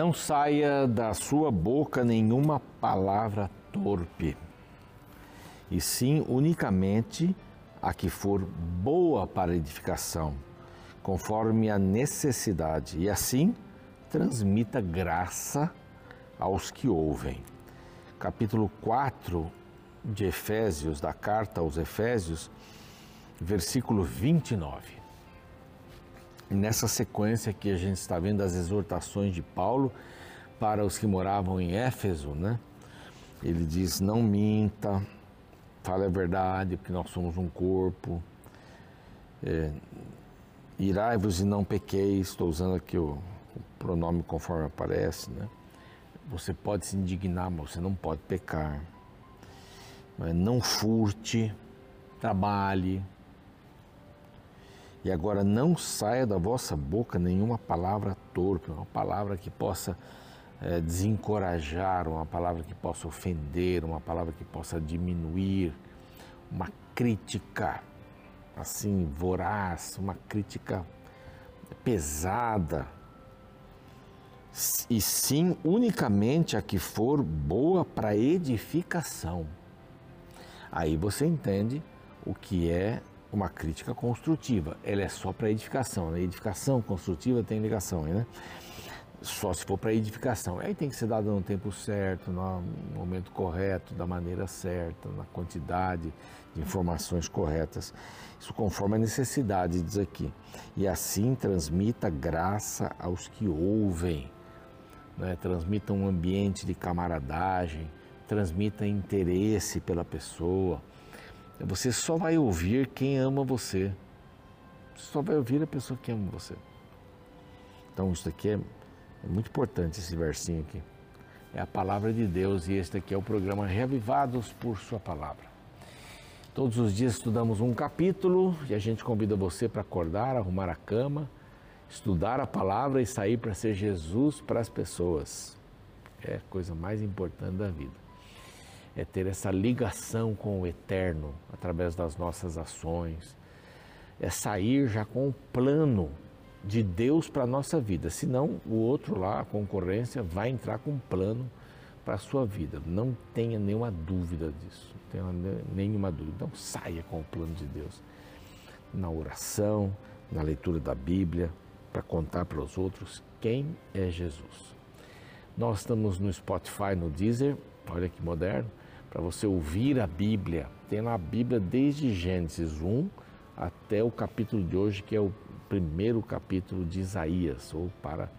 Não saia da sua boca nenhuma palavra torpe, e sim unicamente a que for boa para edificação, conforme a necessidade, e assim transmita graça aos que ouvem. Capítulo 4 de Efésios, da carta aos Efésios, versículo 29. Nessa sequência que a gente está vendo as exortações de Paulo para os que moravam em Éfeso, né? Ele diz: não minta, fale a verdade, porque nós somos um corpo. É, Irai-vos e não pequeis, estou usando aqui o, o pronome conforme aparece, né? Você pode se indignar, mas você não pode pecar. Não furte, trabalhe. E agora não saia da vossa boca nenhuma palavra torpe, uma palavra que possa é, desencorajar, uma palavra que possa ofender, uma palavra que possa diminuir, uma crítica assim voraz, uma crítica pesada. E sim unicamente a que for boa para edificação. Aí você entende o que é uma crítica construtiva. Ela é só para edificação. Né? Edificação construtiva tem ligação, né? só se for para edificação. Aí tem que ser dado no tempo certo, no momento correto, da maneira certa, na quantidade de informações corretas. Isso conforme a necessidade, diz aqui. E assim transmita graça aos que ouvem. Né? Transmita um ambiente de camaradagem, transmita interesse pela pessoa. Você só vai ouvir quem ama você. Você só vai ouvir a pessoa que ama você. Então, isso aqui é é muito importante esse versinho aqui. É a palavra de Deus e este aqui é o programa Reavivados por Sua Palavra. Todos os dias estudamos um capítulo e a gente convida você para acordar, arrumar a cama, estudar a palavra e sair para ser Jesus para as pessoas. É a coisa mais importante da vida. É ter essa ligação com o eterno através das nossas ações. É sair já com o plano de Deus para a nossa vida. Senão, o outro lá, a concorrência, vai entrar com um plano para a sua vida. Não tenha nenhuma dúvida disso. Não tenha nenhuma dúvida. Então, saia com o plano de Deus. Na oração, na leitura da Bíblia, para contar para os outros quem é Jesus. Nós estamos no Spotify, no Deezer, olha que moderno, para você ouvir a Bíblia. Tem lá a Bíblia desde Gênesis 1 até o capítulo de hoje, que é o primeiro capítulo de Isaías, ou para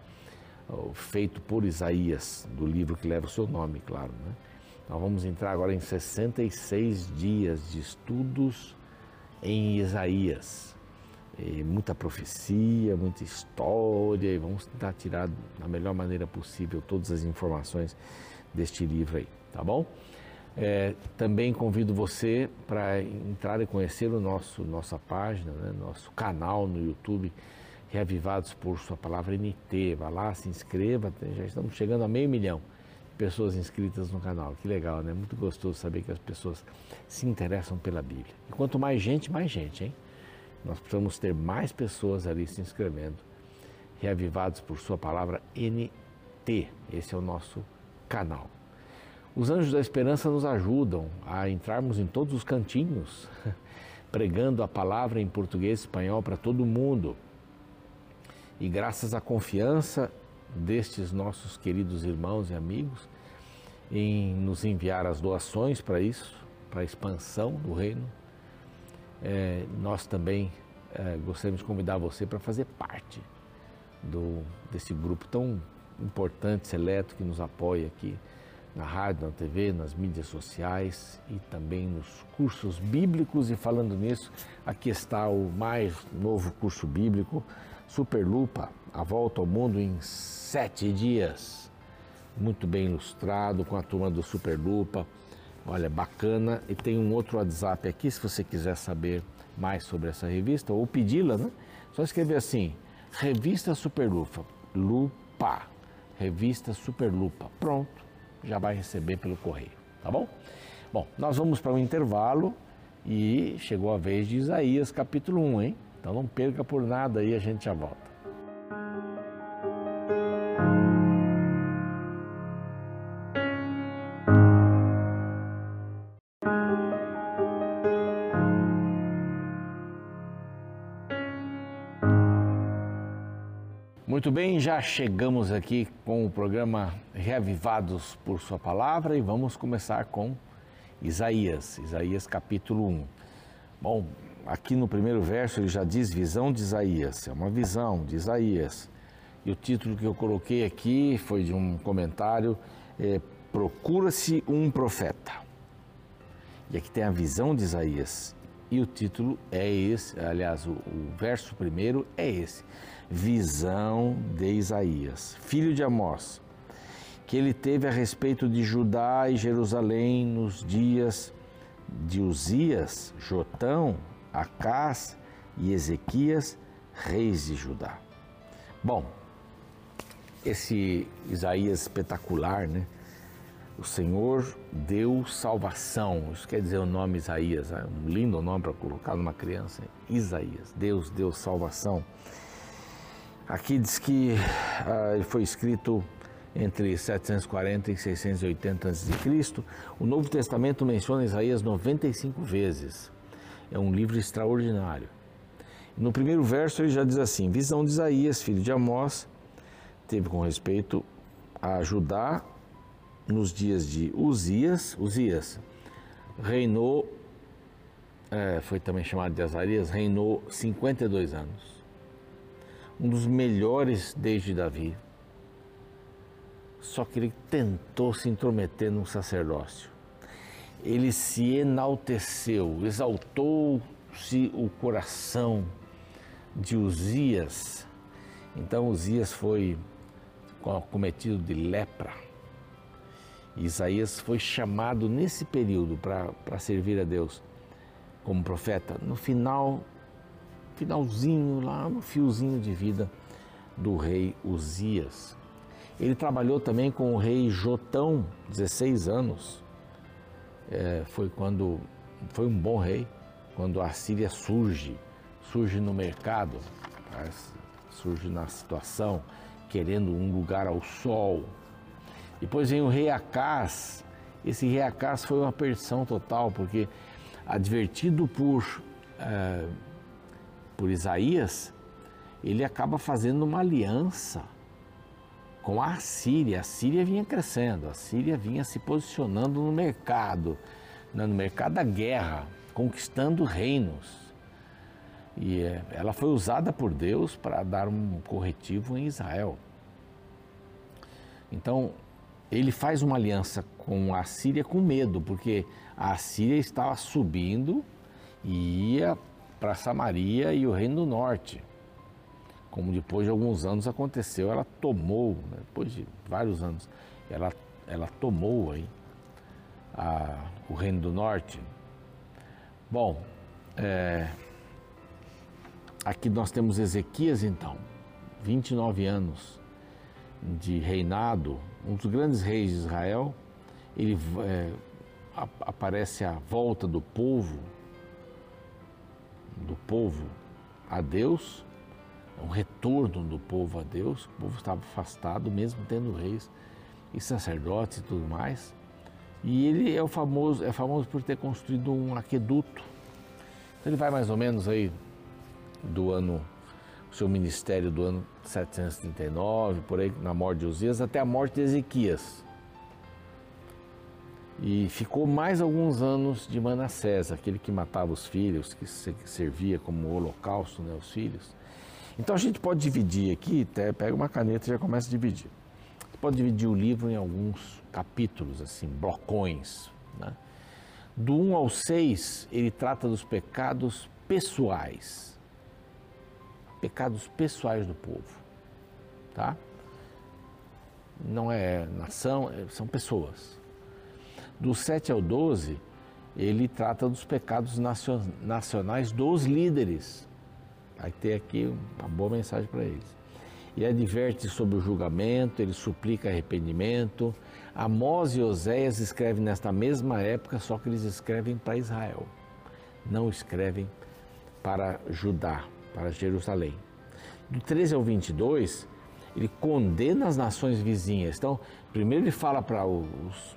feito por Isaías, do livro que leva o seu nome, claro. Né? Nós vamos entrar agora em 66 dias de estudos em Isaías. E muita profecia, muita história, e vamos tentar tirar da melhor maneira possível todas as informações deste livro aí, tá bom? É, também convido você para entrar e conhecer o nosso nossa página, né, nosso canal no YouTube, Reavivados por Sua Palavra NT. Vá lá, se inscreva, já estamos chegando a meio milhão de pessoas inscritas no canal. Que legal, né? Muito gostoso saber que as pessoas se interessam pela Bíblia. E quanto mais gente, mais gente, hein? Nós precisamos ter mais pessoas ali se inscrevendo. Reavivados por Sua Palavra NT. Esse é o nosso canal. Os anjos da esperança nos ajudam a entrarmos em todos os cantinhos, pregando a palavra em português e espanhol para todo mundo. E graças à confiança destes nossos queridos irmãos e amigos em nos enviar as doações para isso, para a expansão do reino, é, nós também é, gostaríamos de convidar você para fazer parte do, desse grupo tão importante, seleto, que nos apoia aqui na rádio, na TV, nas mídias sociais e também nos cursos bíblicos. E falando nisso, aqui está o mais novo curso bíblico, Superlupa, a volta ao mundo em sete dias. Muito bem ilustrado, com a turma do Superlupa. Olha, bacana. E tem um outro WhatsApp aqui, se você quiser saber mais sobre essa revista ou pedi-la, né? Só escrever assim, Revista Superlupa, Lupa, Revista Superlupa. Pronto já vai receber pelo correio, tá bom? Bom, nós vamos para um intervalo e chegou a vez de Isaías capítulo 1, hein? Então não perca por nada aí, a gente já volta. Muito bem, já chegamos aqui com o programa Reavivados por Sua Palavra e vamos começar com Isaías, Isaías capítulo 1. Bom, aqui no primeiro verso ele já diz visão de Isaías, é uma visão de Isaías. E o título que eu coloquei aqui foi de um comentário: é, Procura-se um profeta. E aqui tem a visão de Isaías. E o título é esse, aliás, o, o verso primeiro é esse visão de Isaías, filho de Amós, que ele teve a respeito de Judá e Jerusalém nos dias de Uzias, Jotão, Acás e Ezequias, reis de Judá. Bom, esse Isaías espetacular, né? O Senhor deu salvação. Isso quer dizer o nome Isaías, é um lindo nome para colocar numa criança. Isaías, Deus deu salvação. Aqui diz que ah, ele foi escrito entre 740 e 680 a.C. O Novo Testamento menciona Isaías 95 vezes. É um livro extraordinário. No primeiro verso ele já diz assim: Visão de Isaías, filho de Amós, teve com respeito a Judá nos dias de Uzias. Uzias reinou, é, foi também chamado de Azarias, reinou 52 anos um dos melhores desde Davi. Só que ele tentou se intrometer no sacerdócio. Ele se enalteceu, exaltou-se o coração de Uzias. Então Uzias foi cometido de lepra. Isaías foi chamado nesse período para servir a Deus como profeta. No final finalzinho, lá no fiozinho de vida do rei Uzias. Ele trabalhou também com o rei Jotão, 16 anos. É, foi quando foi um bom rei, quando a Síria surge, surge no mercado, surge na situação, querendo um lugar ao sol. Depois vem o rei Acás. Esse rei Acás foi uma perdição total, porque advertido por é, por Isaías, ele acaba fazendo uma aliança com a Síria. A Síria vinha crescendo, a Síria vinha se posicionando no mercado, né, no mercado da guerra, conquistando reinos. E é, ela foi usada por Deus para dar um corretivo em Israel. Então, ele faz uma aliança com a Síria com medo, porque a Síria estava subindo e ia para Samaria e o Reino do Norte. Como depois de alguns anos aconteceu, ela tomou, né, depois de vários anos, ela, ela tomou aí a, o Reino do Norte. Bom, é, aqui nós temos Ezequias então, 29 anos de reinado, um dos grandes reis de Israel. Ele é, aparece a volta do povo do povo a Deus, um retorno do povo a Deus. O povo estava afastado, mesmo tendo reis e sacerdotes e tudo mais. E ele é o famoso, é famoso por ter construído um aqueduto. Então ele vai mais ou menos aí do ano, seu ministério do ano 739, por aí na morte de Uzias, até a morte de Ezequias. E ficou mais alguns anos de Manassés, aquele que matava os filhos, que servia como holocausto né, os filhos. Então a gente pode dividir aqui, até pega uma caneta e já começa a dividir. Você pode dividir o livro em alguns capítulos, assim, blocões. Né? Do 1 ao 6, ele trata dos pecados pessoais. Pecados pessoais do povo. Tá? Não é nação, é, são pessoas. Do 7 ao 12, ele trata dos pecados nacionais dos líderes. Aí tem aqui uma boa mensagem para eles. E adverte sobre o julgamento, ele suplica arrependimento. Amós e Oséias escrevem nesta mesma época, só que eles escrevem para Israel. Não escrevem para Judá, para Jerusalém. Do 13 ao 22, ele condena as nações vizinhas. Então, primeiro ele fala para os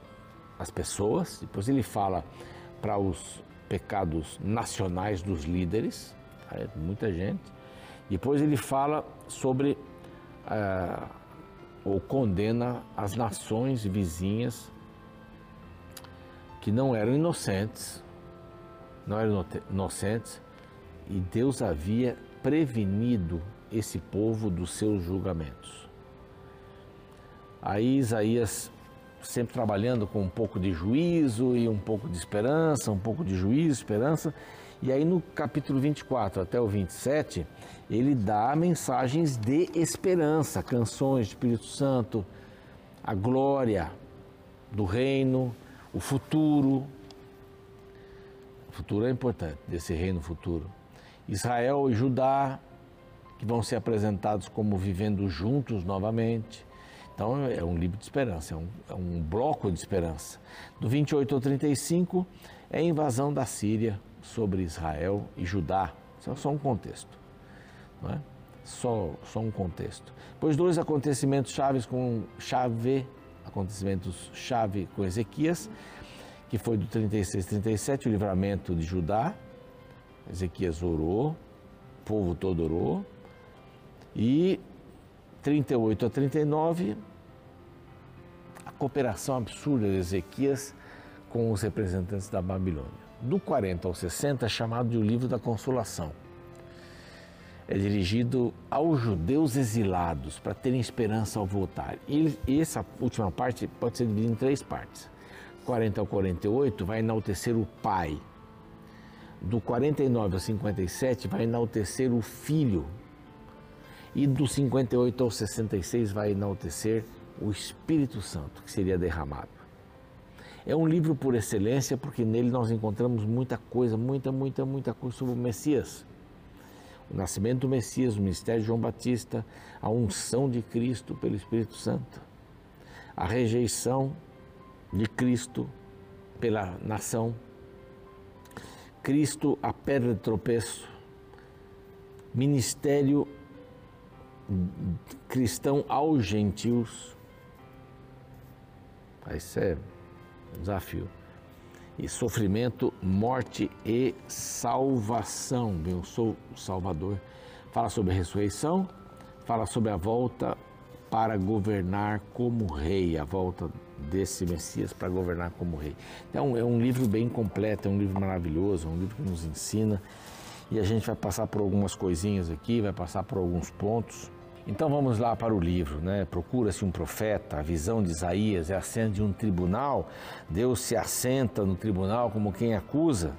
as pessoas, depois ele fala para os pecados nacionais dos líderes, muita gente, depois ele fala sobre ah, ou condena as nações vizinhas que não eram inocentes, não eram inocentes, e Deus havia prevenido esse povo dos seus julgamentos. Aí Isaías sempre trabalhando com um pouco de juízo e um pouco de esperança, um pouco de juízo, esperança. E aí no capítulo 24 até o 27, ele dá mensagens de esperança, canções de Espírito Santo, a glória do reino, o futuro. O futuro é importante, desse reino futuro. Israel e Judá, que vão ser apresentados como vivendo juntos novamente. Então é um livro de esperança, é um, é um bloco de esperança. Do 28 ao 35 é a invasão da Síria sobre Israel e Judá. Isso é só um contexto. Não é? Só, só um contexto. Pois dois acontecimentos chaves com chave, acontecimentos chave com Ezequias, que foi do 36 37, o livramento de Judá. Ezequias orou, o povo todo orou. E 38 a 39, a cooperação absurda de Ezequias com os representantes da Babilônia. Do 40 ao 60 é chamado de o livro da consolação. É dirigido aos judeus exilados para terem esperança ao voltar. E essa última parte pode ser dividida em três partes. 40 ao 48 vai enaltecer o pai. Do 49 ao 57 vai enaltecer o filho, e do 58 ao 66 vai enaltecer o Espírito Santo que seria derramado. É um livro por excelência porque nele nós encontramos muita coisa, muita, muita, muita coisa sobre o Messias. O nascimento do Messias, o ministério de João Batista, a unção de Cristo pelo Espírito Santo, a rejeição de Cristo pela nação, Cristo a pedra de tropeço, ministério cristão aos gentios. Isso é um desafio. E sofrimento, morte e salvação. Eu sou o Salvador. Fala sobre a ressurreição, fala sobre a volta para governar como rei, a volta desse Messias para governar como rei. Então é um livro bem completo, é um livro maravilhoso, é um livro que nos ensina e a gente vai passar por algumas coisinhas aqui, vai passar por alguns pontos então vamos lá para o livro, né? Procura-se um profeta, a visão de Isaías é a cena de um tribunal. Deus se assenta no tribunal como quem acusa.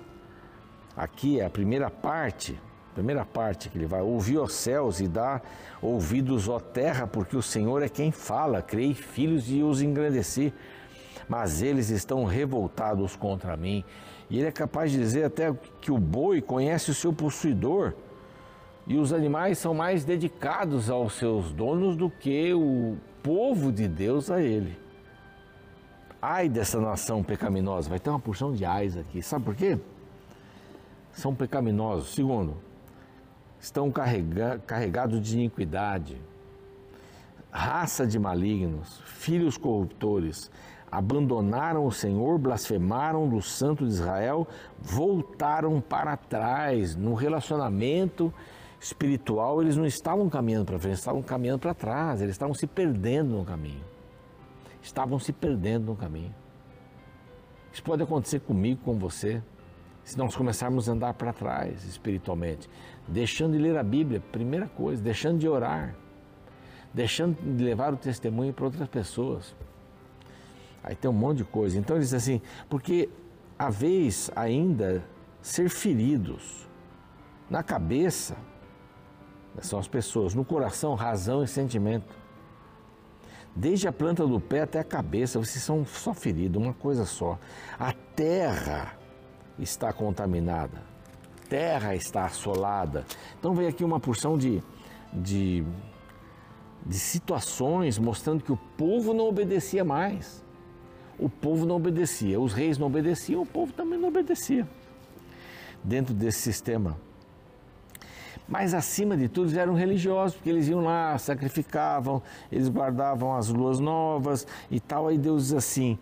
Aqui é a primeira parte, primeira parte que ele vai ouvir os céus e dá ouvidos ó terra, porque o Senhor é quem fala, criei filhos e os engrandeci, mas eles estão revoltados contra mim. E ele é capaz de dizer até que o boi conhece o seu possuidor e os animais são mais dedicados aos seus donos do que o povo de Deus a ele. Ai dessa nação pecaminosa, vai ter uma porção de ais aqui. Sabe por quê? São pecaminosos. Segundo, estão carrega carregados de iniquidade, raça de malignos, filhos corruptores, abandonaram o Senhor, blasfemaram do Santo de Israel, voltaram para trás no relacionamento espiritual, eles não estavam caminhando para frente, estavam caminhando para trás, eles estavam se perdendo no caminho. Estavam se perdendo no caminho. Isso pode acontecer comigo, com você, se nós começarmos a andar para trás espiritualmente, deixando de ler a Bíblia, primeira coisa, deixando de orar, deixando de levar o testemunho para outras pessoas. Aí tem um monte de coisa. Então ele diz assim, porque a vez ainda ser feridos na cabeça são as pessoas. No coração, razão e sentimento. Desde a planta do pé até a cabeça, vocês são só feridos, uma coisa só. A terra está contaminada, terra está assolada. Então vem aqui uma porção de, de, de situações mostrando que o povo não obedecia mais. O povo não obedecia, os reis não obedeciam, o povo também não obedecia. Dentro desse sistema mas acima de tudo, eram religiosos, porque eles iam lá, sacrificavam, eles guardavam as luas novas e tal. Aí Deus diz assim: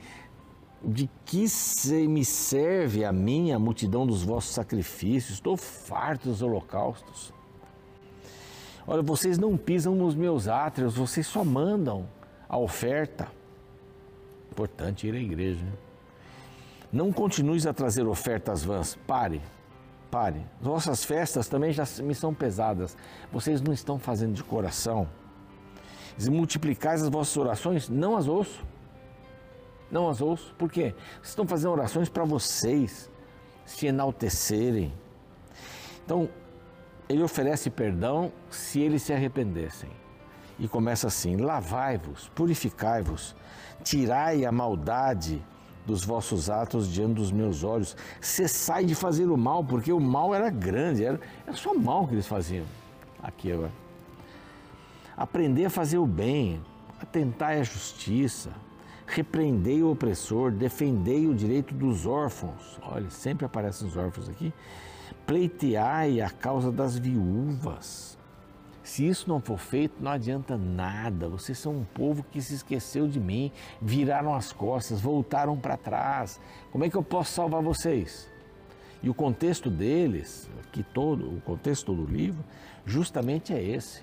De que se me serve a minha multidão dos vossos sacrifícios? Estou farto dos holocaustos. Olha, vocês não pisam nos meus átrios, vocês só mandam a oferta. Importante ir à igreja. Né? Não continues a trazer ofertas vãs. Pare, pare. Vossas festas também já me são pesadas. Vocês não estão fazendo de coração. Se multiplicais as vossas orações, não as ouço. Não as ouço. Por quê? Vocês estão fazendo orações para vocês se enaltecerem. Então, ele oferece perdão se eles se arrependessem. E começa assim: lavai-vos, purificai-vos, tirai a maldade dos vossos atos diante dos meus olhos. Cessai de fazer o mal, porque o mal era grande, era, era só mal que eles faziam. Aqui agora. Aprender a fazer o bem, atentai à justiça, repreendei o opressor, defendei o direito dos órfãos. Olha, sempre aparecem os órfãos aqui pleiteai a causa das viúvas. Se isso não for feito, não adianta nada. Vocês são um povo que se esqueceu de mim, viraram as costas, voltaram para trás. Como é que eu posso salvar vocês? E o contexto deles, que todo, o contexto do livro, justamente é esse.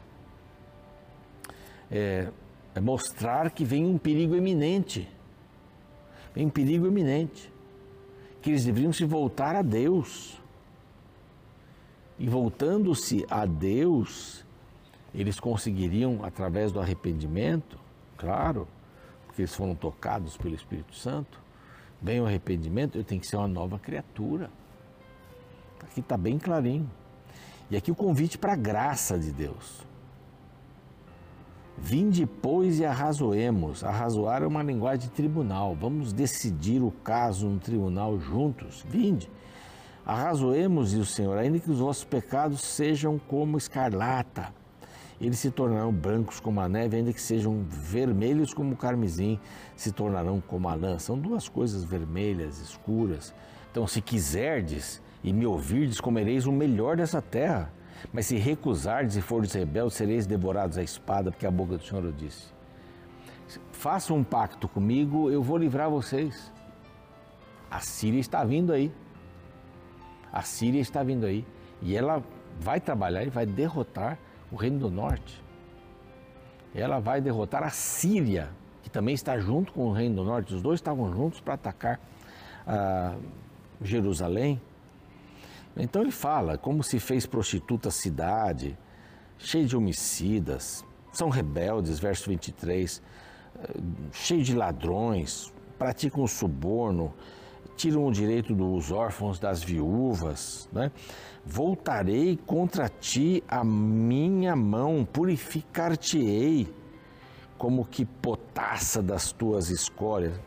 É, é mostrar que vem um perigo eminente. Vem um perigo eminente. Que eles deveriam se voltar a Deus e voltando-se a Deus, eles conseguiriam, através do arrependimento, claro, porque eles foram tocados pelo Espírito Santo, vem o arrependimento, eu tenho que ser uma nova criatura. Aqui está bem clarinho. E aqui o convite para a graça de Deus. Vinde, pois, e arrazoemos. Arrazoar é uma linguagem de tribunal. Vamos decidir o caso no tribunal juntos. Vinde. Arrazoemos, diz o Senhor, ainda que os vossos pecados sejam como escarlata, eles se tornarão brancos como a neve, ainda que sejam vermelhos como o carmesim, se tornarão como a lã. São duas coisas vermelhas, escuras. Então, se quiserdes e me ouvirdes, comereis o melhor dessa terra. Mas se recusardes e fordes rebeldes, sereis devorados à espada, porque a boca do Senhor o disse. Façam um pacto comigo, eu vou livrar vocês. A Síria está vindo aí. A Síria está vindo aí e ela vai trabalhar e vai derrotar o Reino do Norte. Ela vai derrotar a Síria, que também está junto com o Reino do Norte. Os dois estavam juntos para atacar ah, Jerusalém. Então ele fala como se fez prostituta a cidade, cheia de homicidas, são rebeldes, verso 23, eh, cheio de ladrões, praticam o suborno, tiram o direito dos órfãos, das viúvas, né? Voltarei contra ti a minha mão, purificar-te-ei, como que potassa das tuas escórias.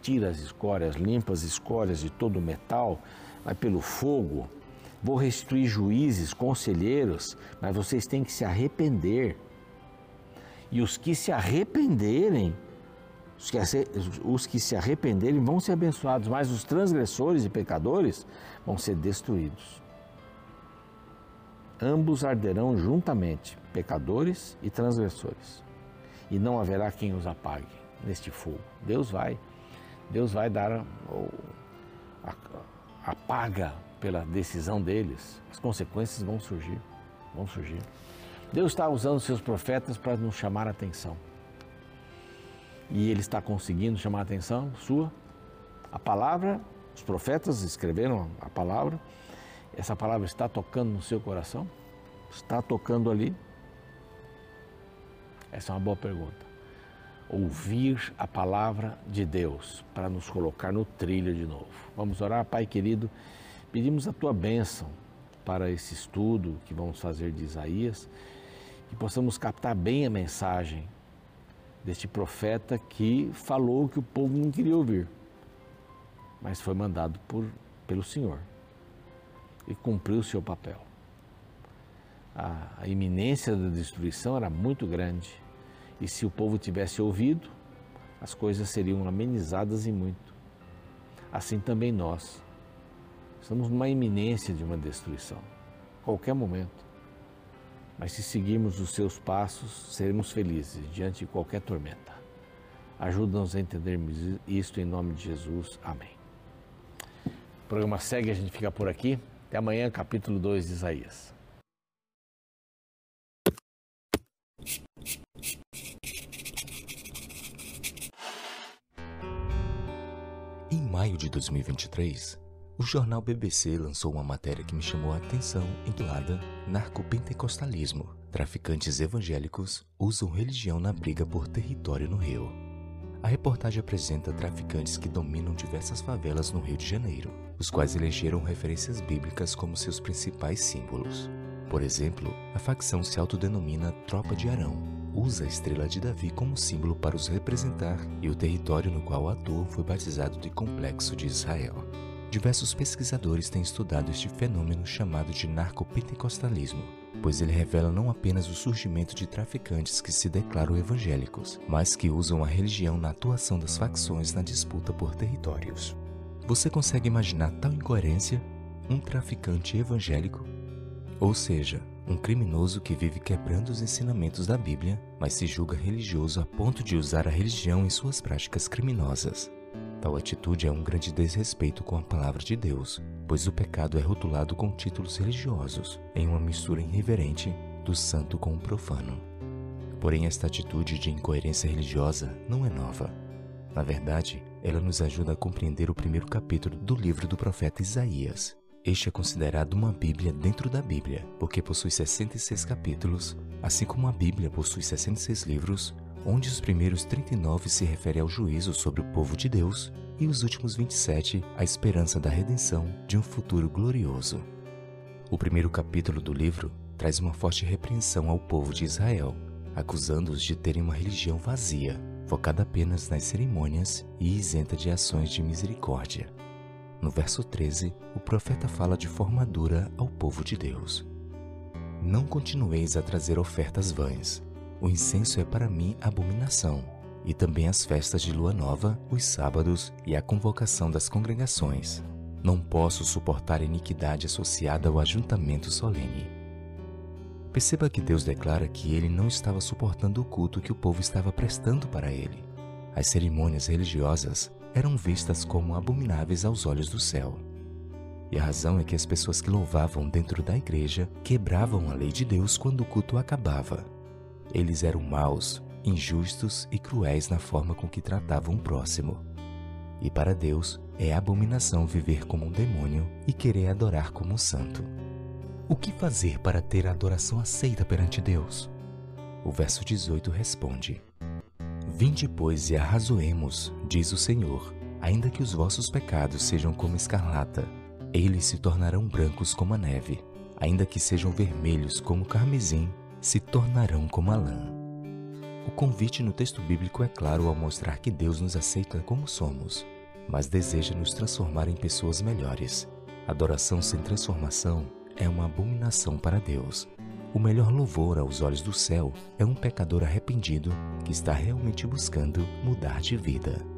Tira as escórias, limpa as escórias de todo metal, pelo fogo. Vou restituir juízes, conselheiros, mas vocês têm que se arrepender. E os que se arrependerem, os que, se arrependerem vão ser abençoados, mas os transgressores e pecadores vão ser destruídos. Ambos arderão juntamente, pecadores e transgressores, e não haverá quem os apague neste fogo. Deus vai, Deus vai dar a, a, a paga pela decisão deles. As consequências vão surgir, vão surgir. Deus está usando seus profetas para nos chamar a atenção e ele está conseguindo chamar a atenção sua. A palavra, os profetas escreveram a palavra, essa palavra está tocando no seu coração? Está tocando ali? Essa é uma boa pergunta. Ouvir a palavra de Deus para nos colocar no trilho de novo. Vamos orar, Pai querido, pedimos a tua bênção para esse estudo que vamos fazer de Isaías, que possamos captar bem a mensagem deste profeta que falou que o povo não queria ouvir, mas foi mandado por, pelo Senhor e cumpriu o seu papel. A, a iminência da destruição era muito grande e se o povo tivesse ouvido, as coisas seriam amenizadas e muito. Assim também nós. Estamos numa iminência de uma destruição, qualquer momento. Mas se seguirmos os seus passos, seremos felizes diante de qualquer tormenta. Ajuda-nos a entendermos isto em nome de Jesus. Amém. O programa segue, a gente fica por aqui. Até amanhã, capítulo 2 de Isaías. Maio de 2023, o jornal BBC lançou uma matéria que me chamou a atenção intitulada Narcopentecostalismo. Traficantes evangélicos usam religião na briga por território no Rio. A reportagem apresenta traficantes que dominam diversas favelas no Rio de Janeiro, os quais elegeram referências bíblicas como seus principais símbolos. Por exemplo, a facção se autodenomina Tropa de Arão, usa a estrela de Davi como símbolo para os representar e o território no qual atua foi batizado de Complexo de Israel. Diversos pesquisadores têm estudado este fenômeno chamado de narcopentecostalismo, pois ele revela não apenas o surgimento de traficantes que se declaram evangélicos, mas que usam a religião na atuação das facções na disputa por territórios. Você consegue imaginar tal incoerência? Um traficante evangélico? Ou seja, um criminoso que vive quebrando os ensinamentos da Bíblia, mas se julga religioso a ponto de usar a religião em suas práticas criminosas. Tal atitude é um grande desrespeito com a palavra de Deus, pois o pecado é rotulado com títulos religiosos, em uma mistura irreverente do santo com o profano. Porém, esta atitude de incoerência religiosa não é nova. Na verdade, ela nos ajuda a compreender o primeiro capítulo do livro do profeta Isaías. Este é considerado uma Bíblia dentro da Bíblia, porque possui 66 capítulos, assim como a Bíblia possui 66 livros, onde os primeiros 39 se referem ao juízo sobre o povo de Deus e os últimos 27 à esperança da redenção de um futuro glorioso. O primeiro capítulo do livro traz uma forte repreensão ao povo de Israel, acusando-os de terem uma religião vazia, focada apenas nas cerimônias e isenta de ações de misericórdia. No verso 13, o profeta fala de forma dura ao povo de Deus. Não continueis a trazer ofertas vãs, o incenso é para mim abominação, e também as festas de lua nova, os sábados e a convocação das congregações. Não posso suportar a iniquidade associada ao ajuntamento solene. Perceba que Deus declara que ele não estava suportando o culto que o povo estava prestando para ele. As cerimônias religiosas eram vistas como abomináveis aos olhos do céu. E a razão é que as pessoas que louvavam dentro da igreja quebravam a lei de Deus quando o culto acabava. Eles eram maus, injustos e cruéis na forma com que tratavam o próximo. E para Deus é abominação viver como um demônio e querer adorar como um santo. O que fazer para ter a adoração aceita perante Deus? O verso 18 responde: Vinde, pois, e arrazoemos, diz o Senhor, ainda que os vossos pecados sejam como escarlata, eles se tornarão brancos como a neve, ainda que sejam vermelhos como carmesim, se tornarão como a lã. O convite no texto bíblico é claro ao mostrar que Deus nos aceita como somos, mas deseja nos transformar em pessoas melhores. Adoração sem transformação é uma abominação para Deus. O melhor louvor aos olhos do céu é um pecador arrependido que está realmente buscando mudar de vida.